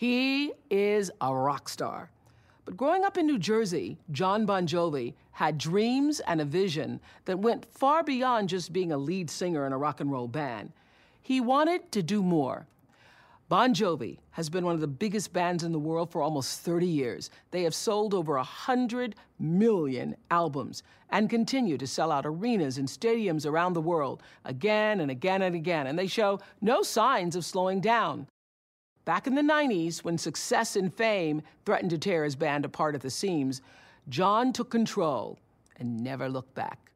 He is a rock star. But growing up in New Jersey, John Bon Jovi had dreams and a vision that went far beyond just being a lead singer in a rock and roll band. He wanted to do more. Bon Jovi has been one of the biggest bands in the world for almost 30 years. They have sold over 100 million albums and continue to sell out arenas and stadiums around the world again and again and again. And they show no signs of slowing down. Back in the 90s, when success and fame threatened to tear his band apart at the seams, John took control and never looked back.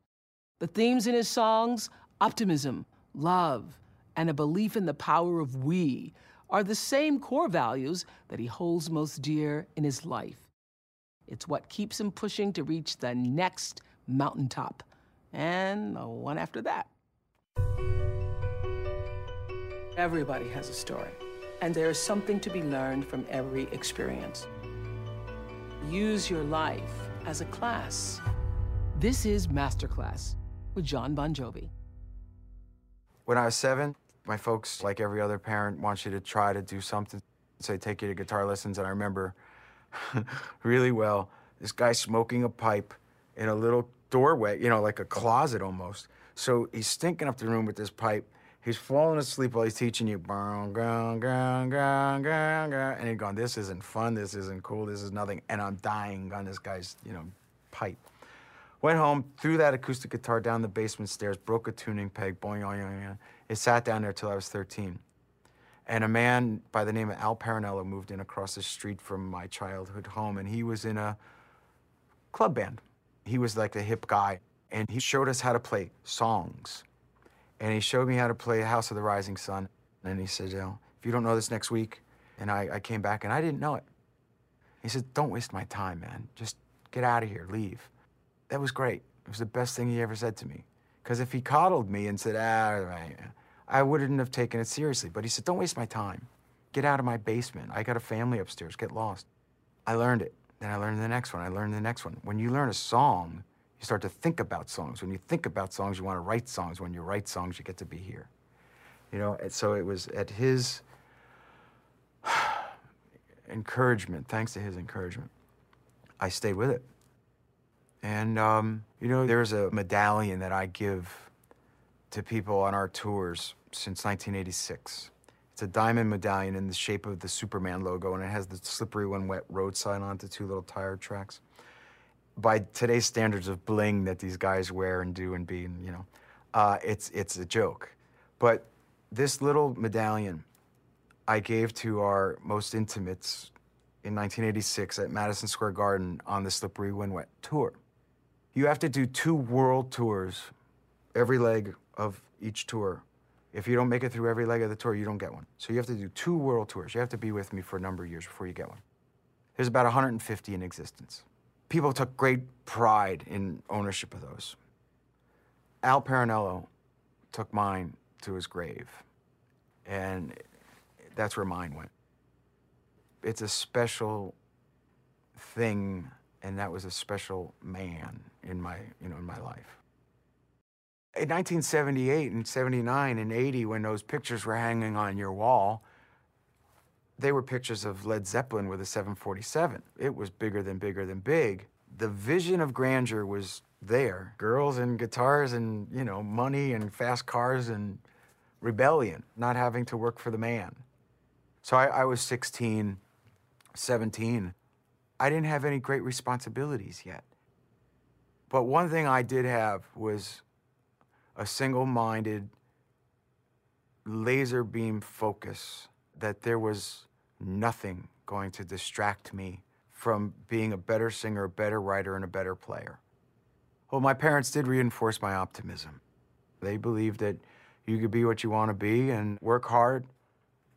The themes in his songs, optimism, love, and a belief in the power of we, are the same core values that he holds most dear in his life. It's what keeps him pushing to reach the next mountaintop and the one after that. Everybody has a story, and there is something to be learned from every experience. Use your life as a class. This is Masterclass with John Bon Jovi. When I was seven, my folks, like every other parent, want you to try to do something. So they take you to guitar lessons, and I remember really well this guy smoking a pipe in a little doorway, you know, like a closet almost. So he's stinking up the room with this pipe. He's falling asleep while he's teaching you, and he's going, "This isn't fun. This isn't cool. This is nothing." And I'm dying on this guy's, you know, pipe. Went home, threw that acoustic guitar down the basement stairs, broke a tuning peg, boing, boing, boing. It sat down there till I was 13. And a man by the name of Al Parinello moved in across the street from my childhood home, and he was in a club band. He was like a hip guy, and he showed us how to play songs. And he showed me how to play House of the Rising Sun. And he said, you know, if you don't know this next week, and I, I came back and I didn't know it. He said, don't waste my time, man. Just get out of here, leave. That was great. It was the best thing he ever said to me. Because if he coddled me and said, ah, I wouldn't have taken it seriously. But he said, don't waste my time. Get out of my basement. I got a family upstairs. Get lost. I learned it. Then I learned the next one. I learned the next one. When you learn a song, you start to think about songs. When you think about songs, you want to write songs. When you write songs, you get to be here. You know, and so it was at his encouragement, thanks to his encouragement, I stayed with it. And, um, you know, there's a medallion that I give to people on our tours since 1986. It's a diamond medallion in the shape of the Superman logo, and it has the slippery when wet road sign on the two little tire tracks. By today's standards of bling that these guys wear and do and be, you know, uh, it's, it's a joke. But this little medallion I gave to our most intimates in 1986 at Madison Square Garden on the Slippery When Wet tour. You have to do two world tours, every leg of each tour. If you don't make it through every leg of the tour, you don't get one. So you have to do two world tours. You have to be with me for a number of years before you get one. There's about 150 in existence. People took great pride in ownership of those. Al Parinello took mine to his grave, and that's where mine went. It's a special thing and that was a special man in my, you know, in my life. In 1978 and 79 and 80, when those pictures were hanging on your wall, they were pictures of Led Zeppelin with a 747. It was bigger than bigger than big. The vision of grandeur was there. Girls and guitars and, you know, money and fast cars and rebellion, not having to work for the man. So I, I was 16, 17. I didn't have any great responsibilities yet. But one thing I did have was a single minded, laser beam focus that there was nothing going to distract me from being a better singer, a better writer, and a better player. Well, my parents did reinforce my optimism. They believed that you could be what you want to be and work hard,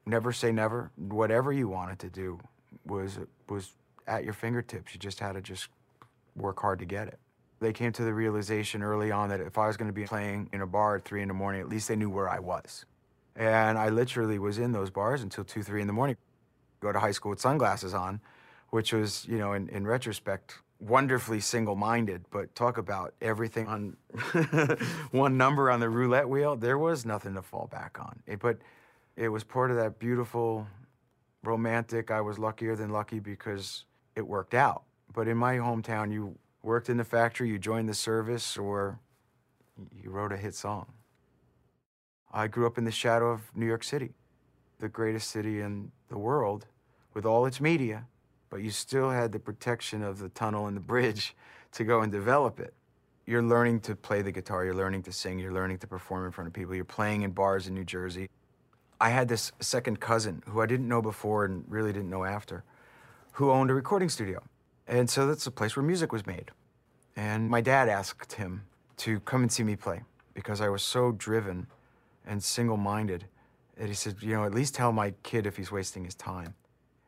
never say never. Whatever you wanted to do was was at your fingertips. You just had to just work hard to get it. They came to the realization early on that if I was going to be playing in a bar at three in the morning, at least they knew where I was. And I literally was in those bars until two, three in the morning. Go to high school with sunglasses on, which was, you know, in, in retrospect, wonderfully single-minded. But talk about everything on one number on the roulette wheel. There was nothing to fall back on. It, but it was part of that beautiful, romantic. I was luckier than lucky because it worked out. But in my hometown, you worked in the factory, you joined the service, or you wrote a hit song. I grew up in the shadow of New York City, the greatest city in the world, with all its media, but you still had the protection of the tunnel and the bridge to go and develop it. You're learning to play the guitar, you're learning to sing, you're learning to perform in front of people, you're playing in bars in New Jersey. I had this second cousin who I didn't know before and really didn't know after, who owned a recording studio. And so that's a place where music was made. And my dad asked him to come and see me play because I was so driven and single minded And he said, you know, at least tell my kid if he's wasting his time.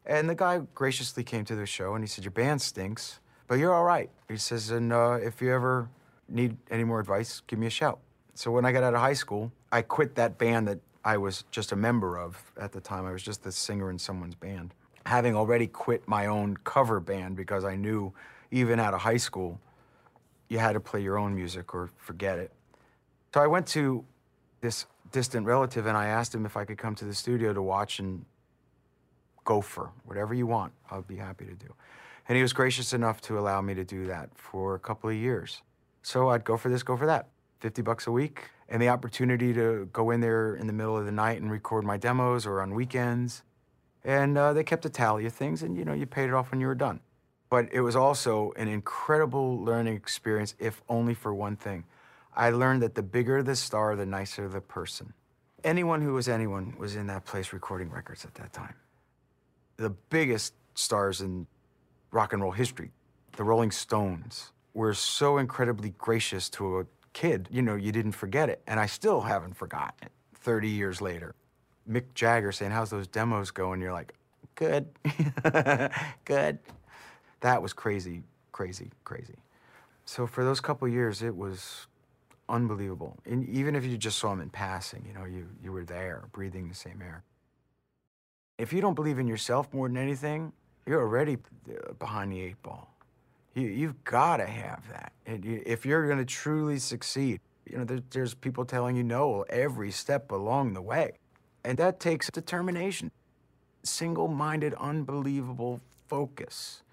And the guy graciously came to the show and he said, Your band stinks, but you're all right. He says, And uh, if you ever need any more advice, give me a shout. So when I got out of high school, I quit that band that I was just a member of at the time. I was just the singer in someone's band having already quit my own cover band because I knew even out of high school, you had to play your own music or forget it. So I went to this distant relative and I asked him if I could come to the studio to watch and go for whatever you want. I'll be happy to do. And he was gracious enough to allow me to do that for a couple of years. So I'd go for this, go for that. 50 bucks a week and the opportunity to go in there in the middle of the night and record my demos or on weekends and uh, they kept a tally of things, and you know, you paid it off when you were done. But it was also an incredible learning experience, if only for one thing. I learned that the bigger the star, the nicer the person. Anyone who was anyone was in that place recording records at that time. The biggest stars in rock and roll history, the Rolling Stones, were so incredibly gracious to a kid. You know, you didn't forget it. And I still haven't forgotten it 30 years later. Mick Jagger saying, How's those demos going? You're like, Good, good. That was crazy, crazy, crazy. So for those couple years, it was unbelievable. And even if you just saw him in passing, you know, you, you were there breathing the same air. If you don't believe in yourself more than anything, you're already uh, behind the eight ball. You, you've got to have that. And you, if you're going to truly succeed, you know, there, there's people telling you no every step along the way. And that takes determination, single minded, unbelievable focus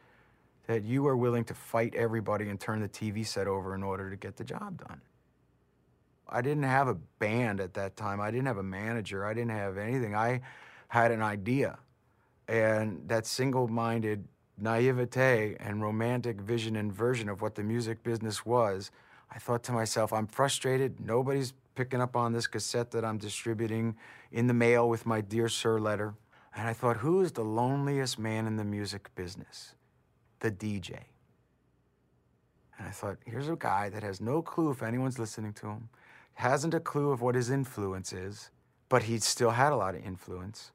that you are willing to fight everybody and turn the TV set over in order to get the job done. I didn't have a band at that time. I didn't have a manager. I didn't have anything. I had an idea. And that single minded naivete and romantic vision and version of what the music business was, I thought to myself, I'm frustrated. Nobody's picking up on this cassette that I'm distributing in the mail with my Dear Sir letter. And I thought, who is the loneliest man in the music business? The DJ. And I thought, here's a guy that has no clue if anyone's listening to him, hasn't a clue of what his influence is, but he still had a lot of influence.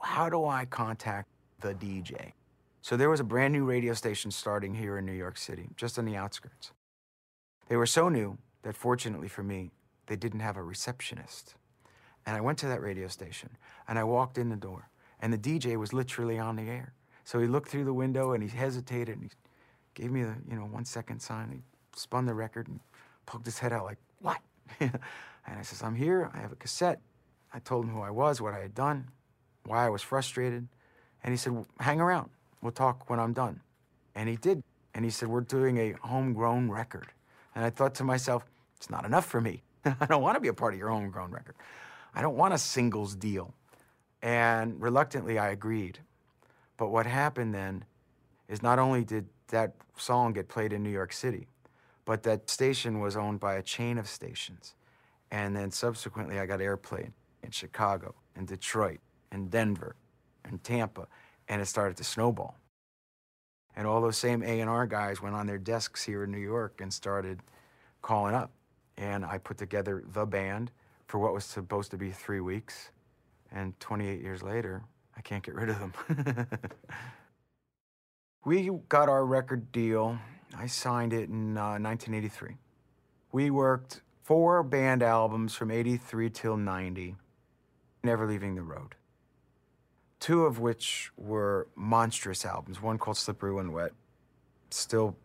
How do I contact the DJ? So there was a brand new radio station starting here in New York City, just on the outskirts. They were so new that fortunately for me, they didn't have a receptionist. And I went to that radio station and I walked in the door and the DJ was literally on the air. So he looked through the window and he hesitated and he gave me the, you know, one second sign. He spun the record and poked his head out like? and I says, I'm here, I have a cassette. I told him who I was, what I had done, why I was frustrated. And he said, hang around, we'll talk when I'm done. And he did. And he said, we're doing a homegrown record. And I thought to myself, it's not enough for me. I don't want to be a part of your homegrown record. I don't want a singles deal. And reluctantly, I agreed. But what happened then is not only did that song get played in New York City, but that station was owned by a chain of stations. And then subsequently, I got airplay in Chicago, in Detroit, in Denver, in Tampa, and it started to snowball. And all those same A&R guys went on their desks here in New York and started calling up and I put together the band for what was supposed to be three weeks. And 28 years later, I can't get rid of them. we got our record deal. I signed it in uh, 1983. We worked four band albums from 83 till 90, never leaving the road. Two of which were monstrous albums, one called Slippery When Wet. Still,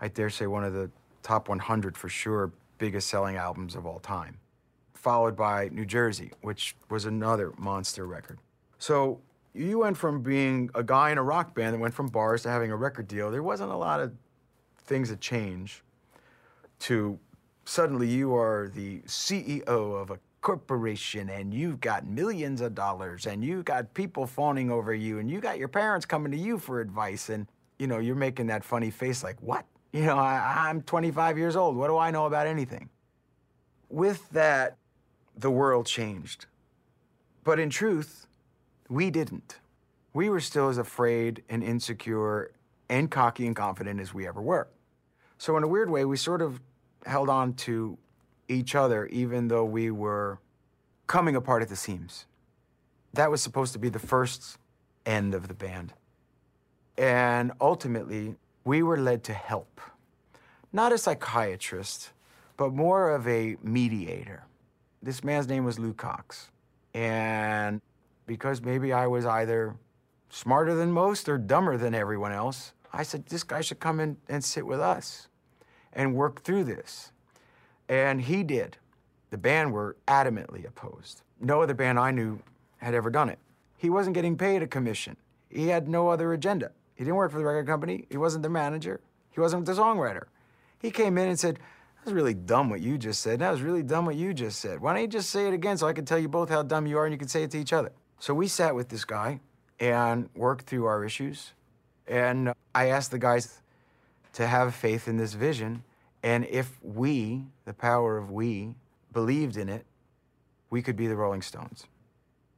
I dare say, one of the top 100 for sure biggest selling albums of all time. Followed by New Jersey, which was another monster record. So you went from being a guy in a rock band that went from bars to having a record deal. There wasn't a lot of things that change to suddenly you are the CEO of a corporation and you've got millions of dollars and you've got people fawning over you and you got your parents coming to you for advice and you know you're making that funny face like what? You know I, i'm 25 years old. What do i know about anything? With that the world changed. But in truth we didn't. We were still as afraid and insecure and cocky and confident as we ever were so in a weird way we sort of held on to each other even though we were coming apart at the seams. That was supposed to be the first end of the band. And ultimately, we were led to help. Not a psychiatrist, but more of a mediator. This man's name was Lou Cox. And because maybe I was either smarter than most or dumber than everyone else, I said, this guy should come in and sit with us and work through this. And he did. The band were adamantly opposed. No other band I knew had ever done it. He wasn't getting paid a commission. He had no other agenda. He didn't work for the record company. He wasn't the manager. He wasn't the songwriter. He came in and said, That was really dumb what you just said. That was really dumb what you just said. Why don't you just say it again so I can tell you both how dumb you are and you can say it to each other? So we sat with this guy and work through our issues. And I asked the guys to have faith in this vision and if we, the power of we, believed in it, we could be the Rolling Stones.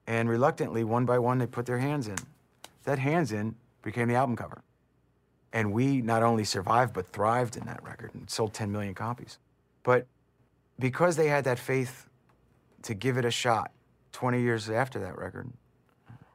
And reluctantly, one by one, they put their hands in. That hands in became the album cover. And we not only survived, but thrived in that record and sold 10 million copies. But because they had that faith to give it a shot 20 years after that record,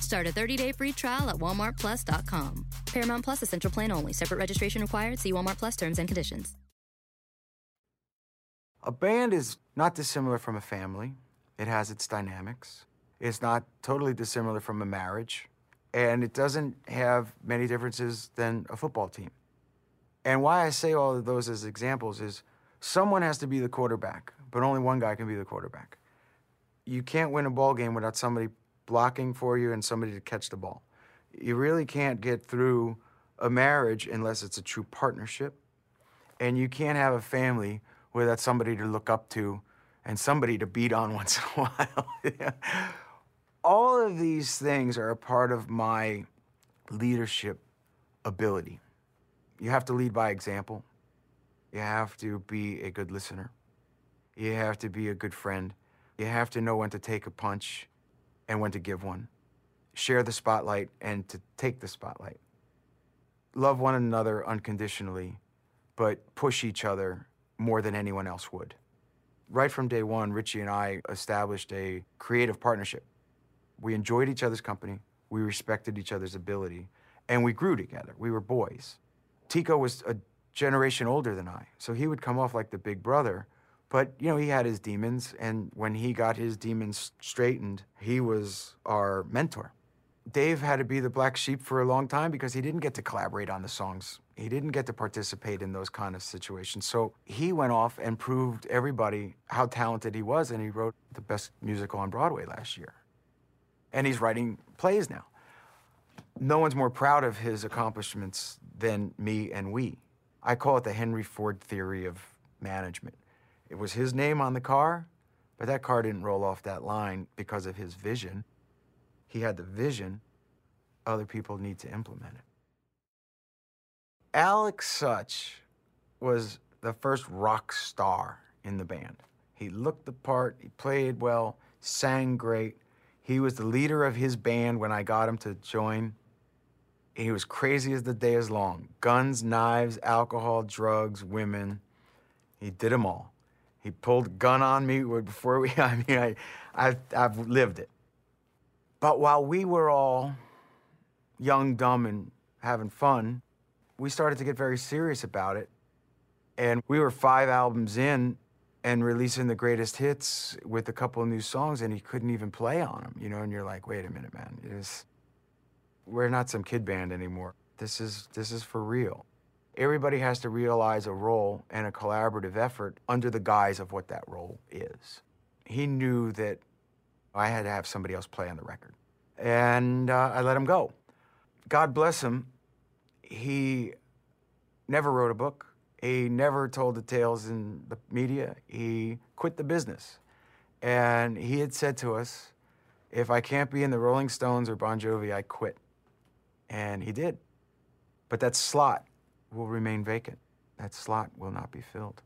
Start a 30-day free trial at walmartplus.com. Paramount Plus essential plan only. Separate registration required. See Walmart Plus terms and conditions. A band is not dissimilar from a family. It has its dynamics. It's not totally dissimilar from a marriage. And it doesn't have many differences than a football team. And why I say all of those as examples is someone has to be the quarterback, but only one guy can be the quarterback. You can't win a ball game without somebody blocking for you and somebody to catch the ball. You really can't get through a marriage unless it's a true partnership. And you can't have a family without somebody to look up to and somebody to beat on once in a while. All of these things are a part of my leadership ability. You have to lead by example. You have to be a good listener. You have to be a good friend. You have to know when to take a punch and when to give one. Share the spotlight and to take the spotlight. Love one another unconditionally, but push each other more than anyone else would. Right from day one, Richie and I established a creative partnership. We enjoyed each other's company, we respected each other's ability, and we grew together. We were boys. Tico was a generation older than I, so he would come off like the big brother. But, you know, he had his demons, and when he got his demons straightened, he was our mentor. Dave had to be the black sheep for a long time because he didn't get to collaborate on the songs. He didn't get to participate in those kind of situations. So he went off and proved everybody how talented he was, and he wrote the best musical on Broadway last year. And he's writing plays now. No one's more proud of his accomplishments than me and we. I call it the Henry Ford theory of management. It was his name on the car, but that car didn't roll off that line because of his vision. He had the vision, other people need to implement it. Alec Such was the first rock star in the band. He looked the part, he played well, sang great. He was the leader of his band when I got him to join. He was crazy as the day is long guns, knives, alcohol, drugs, women. He did them all. He pulled a gun on me before we, I mean, I, I've, I've lived it. But while we were all young, dumb, and having fun, we started to get very serious about it. And we were five albums in and releasing the greatest hits with a couple of new songs, and he couldn't even play on them, you know? And you're like, wait a minute, man. Is, we're not some kid band anymore. This is, this is for real. Everybody has to realize a role and a collaborative effort under the guise of what that role is. He knew that I had to have somebody else play on the record. And uh, I let him go. God bless him. He never wrote a book. He never told the tales in the media. He quit the business. And he had said to us, if I can't be in the Rolling Stones or Bon Jovi, I quit. And he did. But that slot will remain vacant. That slot will not be filled.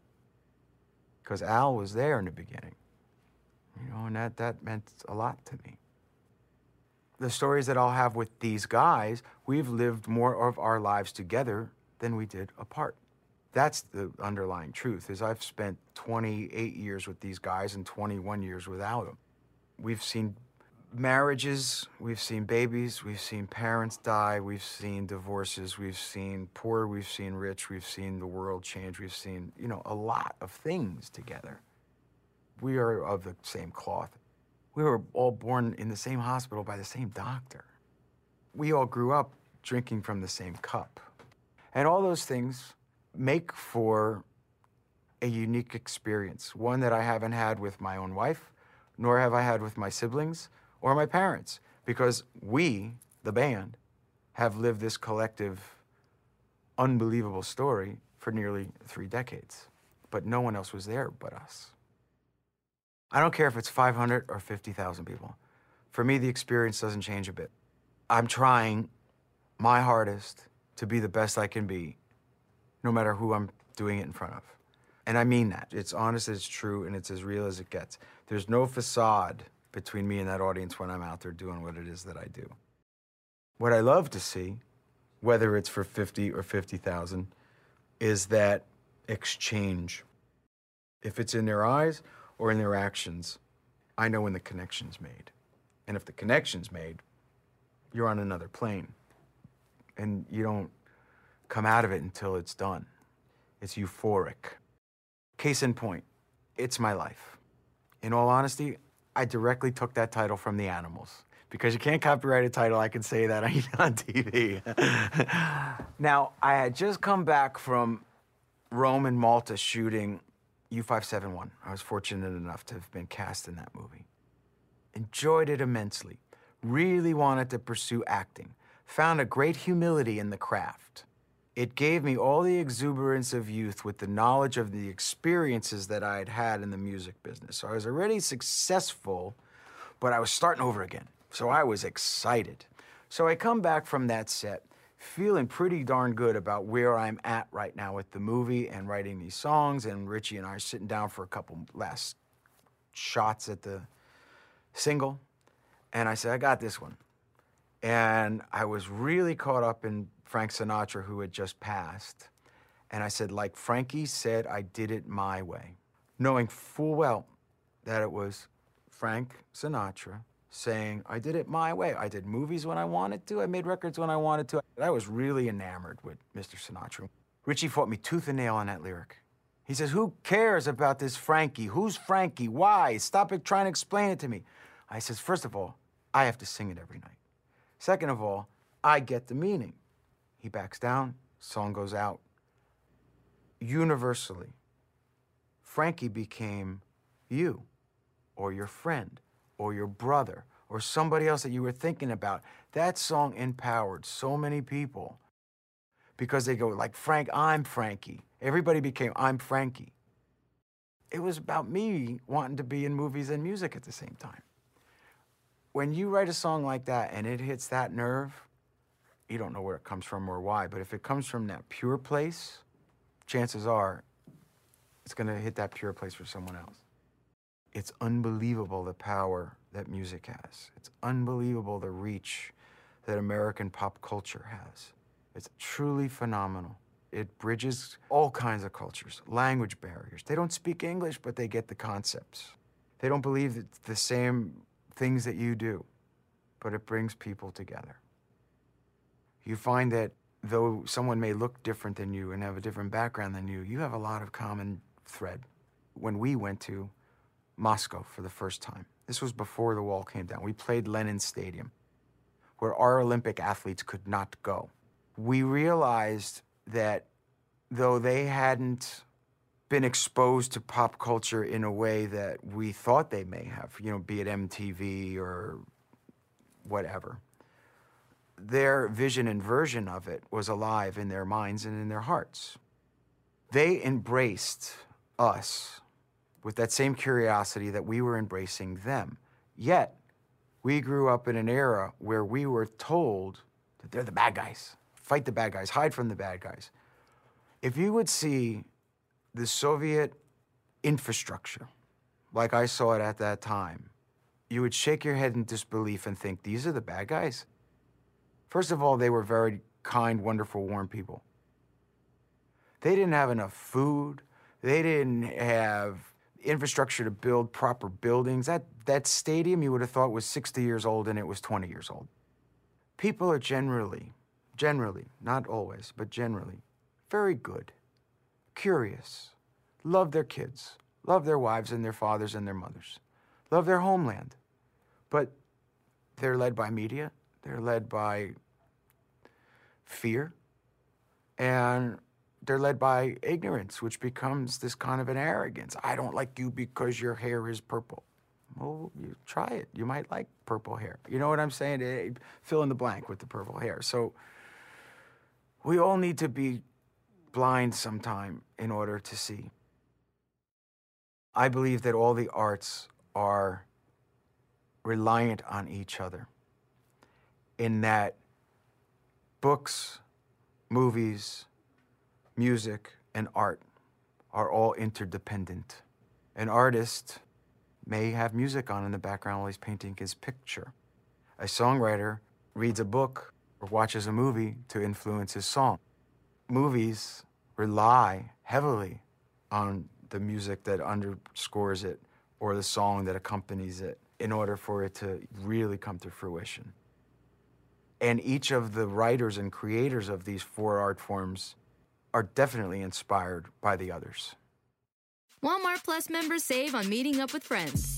Because Al was there in the beginning. You know, and that, that meant a lot to me. The stories that I'll have with these guys, we've lived more of our lives together than we did apart. That's the underlying truth is I've spent 28 years with these guys and 21 years without them. We've seen marriages, we've seen babies, we've seen parents die, we've seen divorces, we've seen poor, we've seen rich, we've seen the world change, we've seen, you know, a lot of things together. We are of the same cloth. We were all born in the same hospital by the same doctor. We all grew up drinking from the same cup. And all those things make for a unique experience, one that I haven't had with my own wife, nor have I had with my siblings or my parents, because we, the band, have lived this collective, unbelievable story for nearly three decades. But no one else was there but us. I don't care if it's 500 or 50,000 people. For me, the experience doesn't change a bit. I'm trying my hardest to be the best I can be, no matter who I'm doing it in front of. And I mean that. It's honest, it's true, and it's as real as it gets. There's no facade between me and that audience when I'm out there doing what it is that I do. What I love to see, whether it's for 50 or 50,000, is that exchange. If it's in their eyes or in their actions, I know when the connection's made. And if the connection's made, you're on another plane. And you don't come out of it until it's done. It's euphoric. Case in point, it's my life. In all honesty, I directly took that title from the animals. Because you can't copyright a title, I can say that on TV. now, I had just come back from Rome and Malta shooting U571. I was fortunate enough to have been cast in that movie. Enjoyed it immensely. Really wanted to pursue acting. Found a great humility in the craft. It gave me all the exuberance of youth with the knowledge of the experiences that I had had in the music business. So I was already successful, but I was starting over again. So I was excited. So I come back from that set feeling pretty darn good about where I'm at right now with the movie and writing these songs. And Richie and I are sitting down for a couple last shots at the single. And I said, I got this one. And I was really caught up in Frank Sinatra, who had just passed. And I said, like Frankie said, I did it my way, knowing full well that it was Frank Sinatra saying, I did it my way. I did movies when I wanted to. I made records when I wanted to. I was really enamored with Mr. Sinatra. Richie fought me tooth and nail on that lyric. He says, Who cares about this Frankie? Who's Frankie? Why? Stop it trying to explain it to me. I says, First of all, I have to sing it every night. Second of all, I get the meaning. He backs down, song goes out. Universally, Frankie became you or your friend or your brother or somebody else that you were thinking about. That song empowered so many people because they go like Frank, I'm Frankie. Everybody became I'm Frankie. It was about me wanting to be in movies and music at the same time. When you write a song like that and it hits that nerve, you don't know where it comes from or why, but if it comes from that pure place, chances are it's going to hit that pure place for someone else. It's unbelievable the power that music has. It's unbelievable the reach that American pop culture has. It's truly phenomenal. It bridges all kinds of cultures, language barriers. They don't speak English, but they get the concepts. They don't believe the same things that you do, but it brings people together. You find that though someone may look different than you and have a different background than you, you have a lot of common thread. When we went to Moscow for the first time, this was before the wall came down, we played Lenin Stadium, where our Olympic athletes could not go. We realized that though they hadn't been exposed to pop culture in a way that we thought they may have, you know, be it MTV or whatever, their vision and version of it was alive in their minds and in their hearts. They embraced us with that same curiosity that we were embracing them. Yet, we grew up in an era where we were told that they're the bad guys. Fight the bad guys, hide from the bad guys. If you would see the Soviet infrastructure, like I saw it at that time, you would shake your head in disbelief and think, these are the bad guys? First of all, they were very kind, wonderful, warm people. They didn't have enough food. They didn't have infrastructure to build proper buildings. That, that stadium you would have thought was 60 years old and it was 20 years old. People are generally, generally, not always, but generally, very good, curious, love their kids, love their wives and their fathers and their mothers, love their homeland. But they're led by media, they're led by fear, and they're led by ignorance, which becomes this kind of an arrogance. I don't like you because your hair is purple. Well, you try it. You might like purple hair. You know what I'm saying? Eh, fill in the blank with the purple hair. So we all need to be blind sometime in order to see. I believe that all the arts are reliant on each other in that books, movies, music, and art are all interdependent. An artist may have music on in the background while he's painting his picture. A songwriter reads a book or watches a movie to influence his song. Movies rely heavily on the music that underscores it or the song that accompanies it in order for it to really come to fruition. And each of the writers and creators of these four art forms are definitely inspired by the others. Walmart Plus members save on meeting up with friends.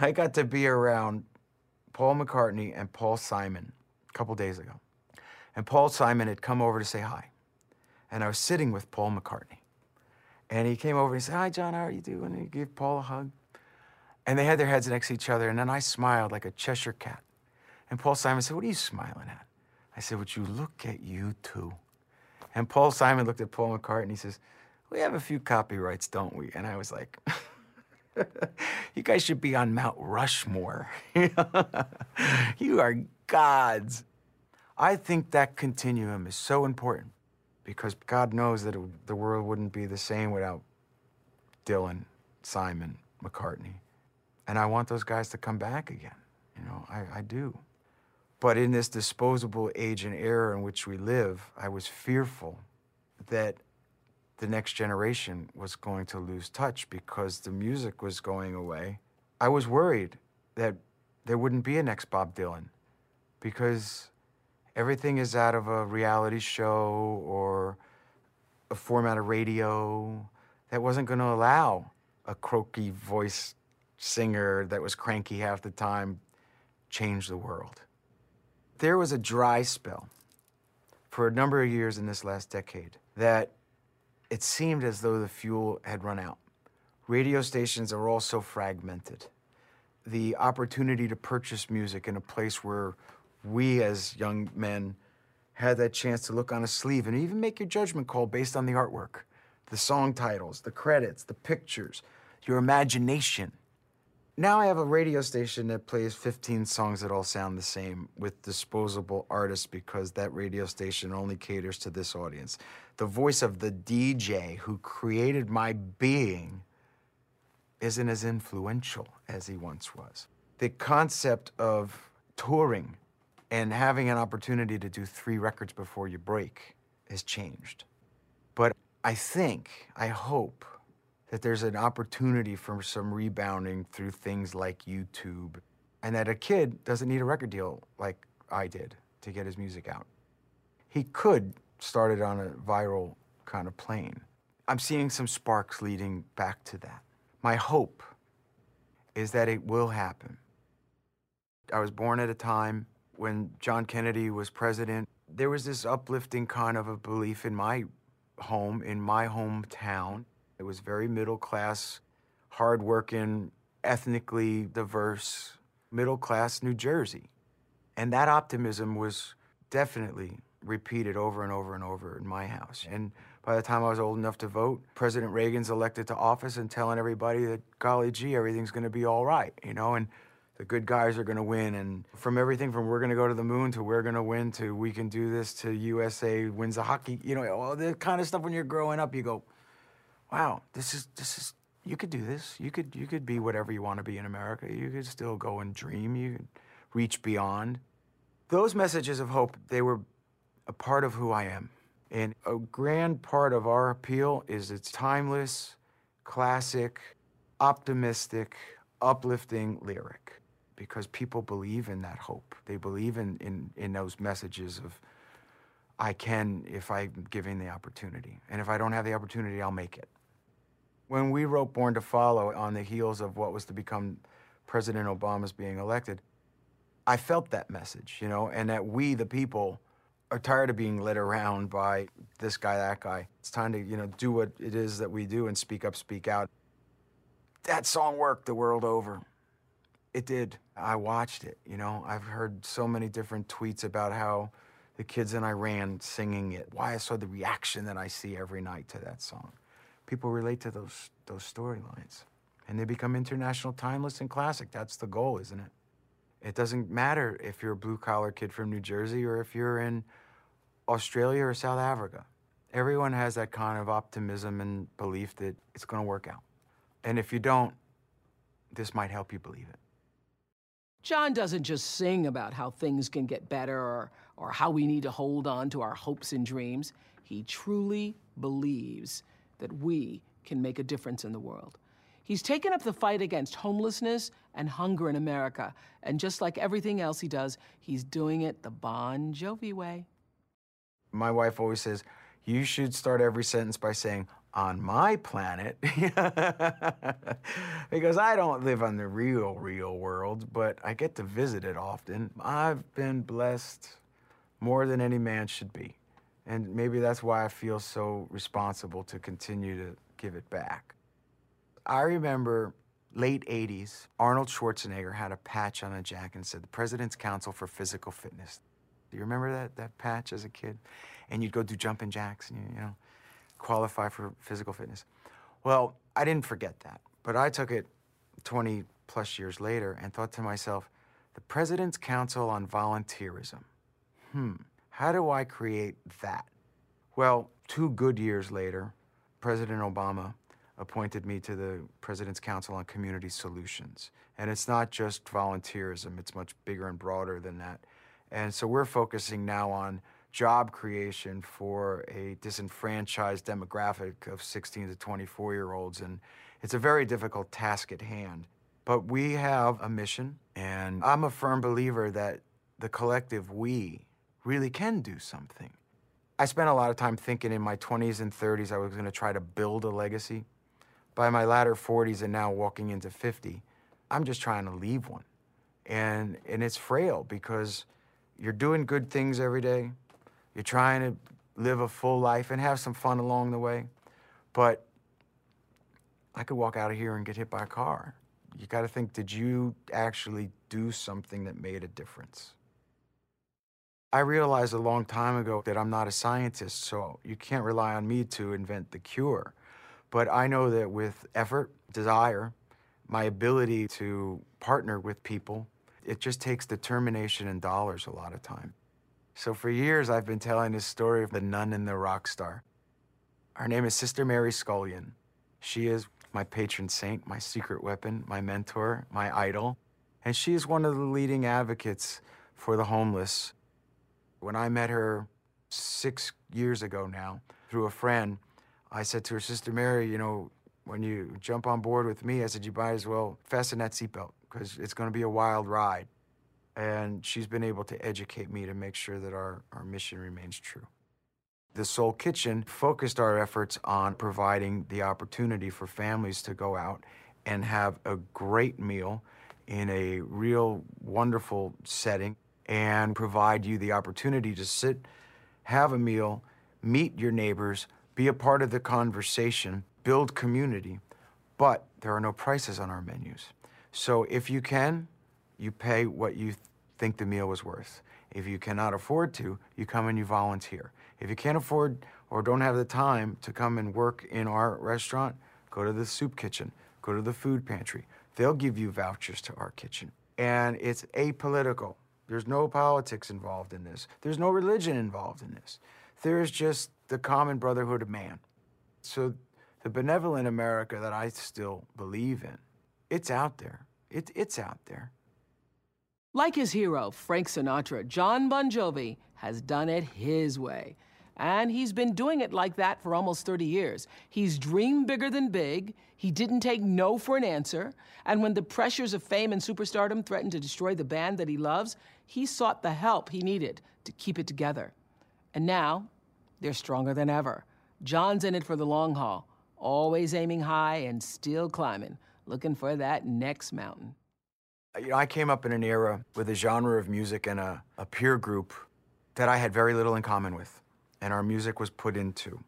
I got to be around Paul McCartney and Paul Simon a couple days ago. And Paul Simon had come over to say hi. And I was sitting with Paul McCartney. And he came over and he said, Hi, John, how are you doing? And he gave Paul a hug. And they had their heads next to each other. And then I smiled like a Cheshire cat. And Paul Simon said, What are you smiling at? I said, Would you look at you two? And Paul Simon looked at Paul McCartney and he says, We have a few copyrights, don't we? And I was like, you guys should be on Mount Rushmore. you are gods. I think that continuum is so important because God knows that it, the world wouldn't be the same without Dylan, Simon, McCartney. And I want those guys to come back again. You know, I, I do. But in this disposable age and era in which we live, I was fearful that the next generation was going to lose touch because the music was going away. I was worried that there wouldn't be a next Bob Dylan because everything is out of a reality show or a format of radio that wasn't going to allow a croaky voice singer that was cranky half the time change the world. There was a dry spell for a number of years in this last decade that it seemed as though the fuel had run out. Radio stations are all so fragmented. The opportunity to purchase music in a place where we as young men had that chance to look on a sleeve and even make your judgment call based on the artwork, the song titles, the credits, the pictures, your imagination. Now I have a radio station that plays 15 songs that all sound the same with disposable artists because that radio station only caters to this audience. The voice of the DJ who created my being isn't as influential as he once was. The concept of touring and having an opportunity to do three records before you break has changed. But I think, I hope, that there's an opportunity for some rebounding through things like YouTube, and that a kid doesn't need a record deal like I did to get his music out. He could start it on a viral kind of plane. I'm seeing some sparks leading back to that. My hope is that it will happen. I was born at a time when John Kennedy was president. There was this uplifting kind of a belief in my home, in my hometown, it was very middle class, hardworking, ethnically diverse, middle class New Jersey. And that optimism was definitely repeated over and over and over in my house. And by the time I was old enough to vote, President Reagan's elected to office and telling everybody that, golly gee, everything's going to be all right, you know, and the good guys are going to win. And from everything from we're going to go to the moon to we're going to win to we can do this to USA wins the hockey, you know, all the kind of stuff when you're growing up, you go, wow, this is this is you could do this. You could you could be whatever you want to be in America. You could still go and dream. You could reach beyond. Those messages of hope, they were a part of who I am. And a grand part of our appeal is it's timeless, classic, optimistic, uplifting lyric because people believe in that hope. They believe in, in, in those messages of I can if I'm given the opportunity. And if I don't have the opportunity, I'll make it. When we wrote Born to Follow on the heels of what was to become President Obama's being elected, I felt that message, you know, and that we, the people, are tired of being led around by this guy, that guy. It's time to, you know, do what it is that we do and speak up, speak out. That song worked the world over. It did. I watched it, you know. I've heard so many different tweets about how the kids in Iran singing it, why I saw the reaction that I see every night to that song people relate to those those storylines. And they become international timeless and classic. That's the goal isn't it? It doesn't matter if you're a blue collar kid from new jersey or if you're in australia or south africa. Everyone has that kind of optimism and belief that it's going to work out. And if you don't this might help you believe it. John doesn't just sing about how things can get better or, or how we need to hold on to our hopes and dreams. He truly believes that we can make a difference in the world. He's taken up the fight against homelessness and hunger in America, and just like everything else he does, he's doing it the Bon Jovi way. My wife always says, You should start every sentence by saying, on my planet because I don't live on the real, real world, but I get to visit it often. I've been blessed more than any man should be. And maybe that's why I feel so responsible to continue to give it back. I remember late 80s, Arnold Schwarzenegger had a patch on a jacket and said, the President's Council for Physical Fitness. Do you remember that, that patch as a kid? And you'd go do jumping jacks and, you, you know, qualify for physical fitness. Well, I didn't forget that, but I took it 20 plus years later and thought to myself, the President's Council on Volunteerism. Hmm, how do I create that? Well, two good years later, President Obama appointed me to the President's Council on Community Solutions. And it's not just volunteerism, it's much bigger and broader than that. And so we're focusing now on job creation for a disenfranchised demographic of 16 to 24 year olds. And it's a very difficult task at hand. But we have a mission, and I'm a firm believer that the collective we really can do something. I spent a lot of time thinking in my 20s and 30s I was going to try to build a legacy. By my latter 40s and now walking into 50, I'm just trying to leave one. And, and it's frail because you're doing good things every day. You're trying to live a full life and have some fun along the way. But I could walk out of here and get hit by a car. You got to think did you actually do something that made a difference? I realized a long time ago that I'm not a scientist, so you can't rely on me to invent the cure. But I know that with effort, desire, my ability to partner with people, it just takes determination and dollars a lot of time. So for years, I've been telling this story of the nun and the rock star. Her name is Sister Mary Scullion. She is my patron saint, my secret weapon, my mentor, my idol. And she is one of the leading advocates for the homeless. When I met her six years ago now through a friend, I said to her, Sister Mary, you know, when you jump on board with me, I said, you might as well fasten that seatbelt because it's going to be a wild ride. And she's been able to educate me to make sure that our, our mission remains true. The Soul Kitchen focused our efforts on providing the opportunity for families to go out and have a great meal in a real wonderful setting and provide you the opportunity to sit, have a meal, meet your neighbors, be a part of the conversation, build community. But there are no prices on our menus. So if you can, you pay what you think the meal was worth. If you cannot afford to, you come and you volunteer. If you can't afford or don't have the time to come and work in our restaurant, go to the soup kitchen, go to the food pantry. They'll give you vouchers to our kitchen. And it's apolitical. There's no politics involved in this. There's no religion involved in this. There's just the common brotherhood of man. So the benevolent America that I still believe in, it's out there. It, it's out there. Like his hero, Frank Sinatra, Jon Bon Jovi has done it his way. And he's been doing it like that for almost 30 years. He's dreamed bigger than big. He didn't take no for an answer. And when the pressures of fame and superstardom threatened to destroy the band that he loves, he sought the help he needed to keep it together. And now, they're stronger than ever. Jon's in it for the long haul, always aiming high and still climbing, looking for that next mountain. You know, I came up in an era with a genre of music and a, a peer group that I had very little in common with and our music was put into.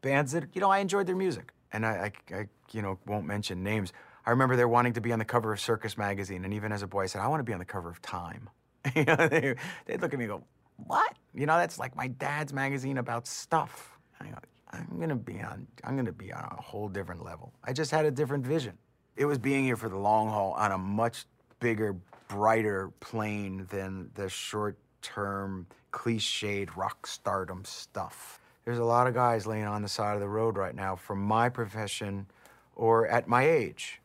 Bands that, you know, I enjoyed their music. And I, I, I, you know, won't mention names. I remember they're wanting to be on the cover of Circus magazine. And even as a boy, I said, I want to be on the cover of Time. you know, they, would look at me and go, what? You know, that's like my dad's magazine about stuff. I go, I'm gonna be on, I'm gonna be on a whole different level. I just had a different vision. It was being here for the long haul on a much bigger, brighter plane than the short term cliched rock stardom stuff. There's a lot of guys laying on the side of the road right now from my profession or at my age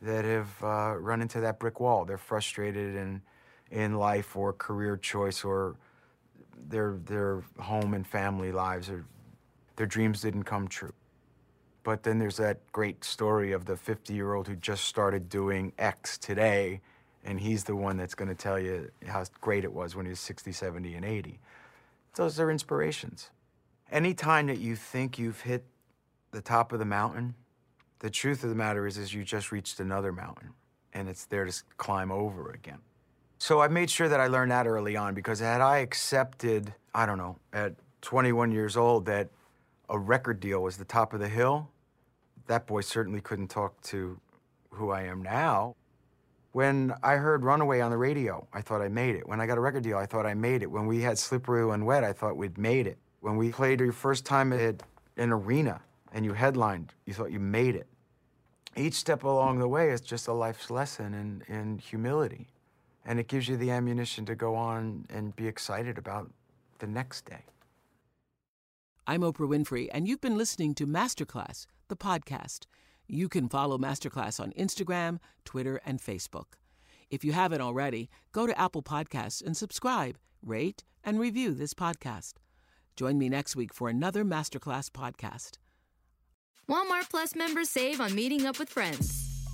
that have uh, run into that brick wall. They're frustrated in, in life or career choice or their, their home and family lives or their dreams didn't come true. But then there's that great story of the 50 year old who just started doing X today and he's the one that's going to tell you how great it was when he was 60, 70, and 80. Those are inspirations. Anytime that you think you've hit the top of the mountain, the truth of the matter is, is you just reached another mountain, and it's there to climb over again. So I made sure that I learned that early on because had I accepted, I don't know, at 21 years old that a record deal was the top of the hill, that boy certainly couldn't talk to who I am now. When I heard Runaway on the radio, I thought I made it. When I got a record deal, I thought I made it. When we had Slippery When Wet, I thought we'd made it. When we played your first time at an arena and you headlined, you thought you made it. Each step along the way is just a life's lesson in, in humility. And it gives you the ammunition to go on and be excited about the next day. I'm Oprah Winfrey, and you've been listening to Masterclass, the podcast. You can follow Masterclass on Instagram, Twitter, and Facebook. If you haven't already, go to Apple Podcasts and subscribe, rate, and review this podcast. Join me next week for another Masterclass podcast. Walmart Plus members save on meeting up with friends.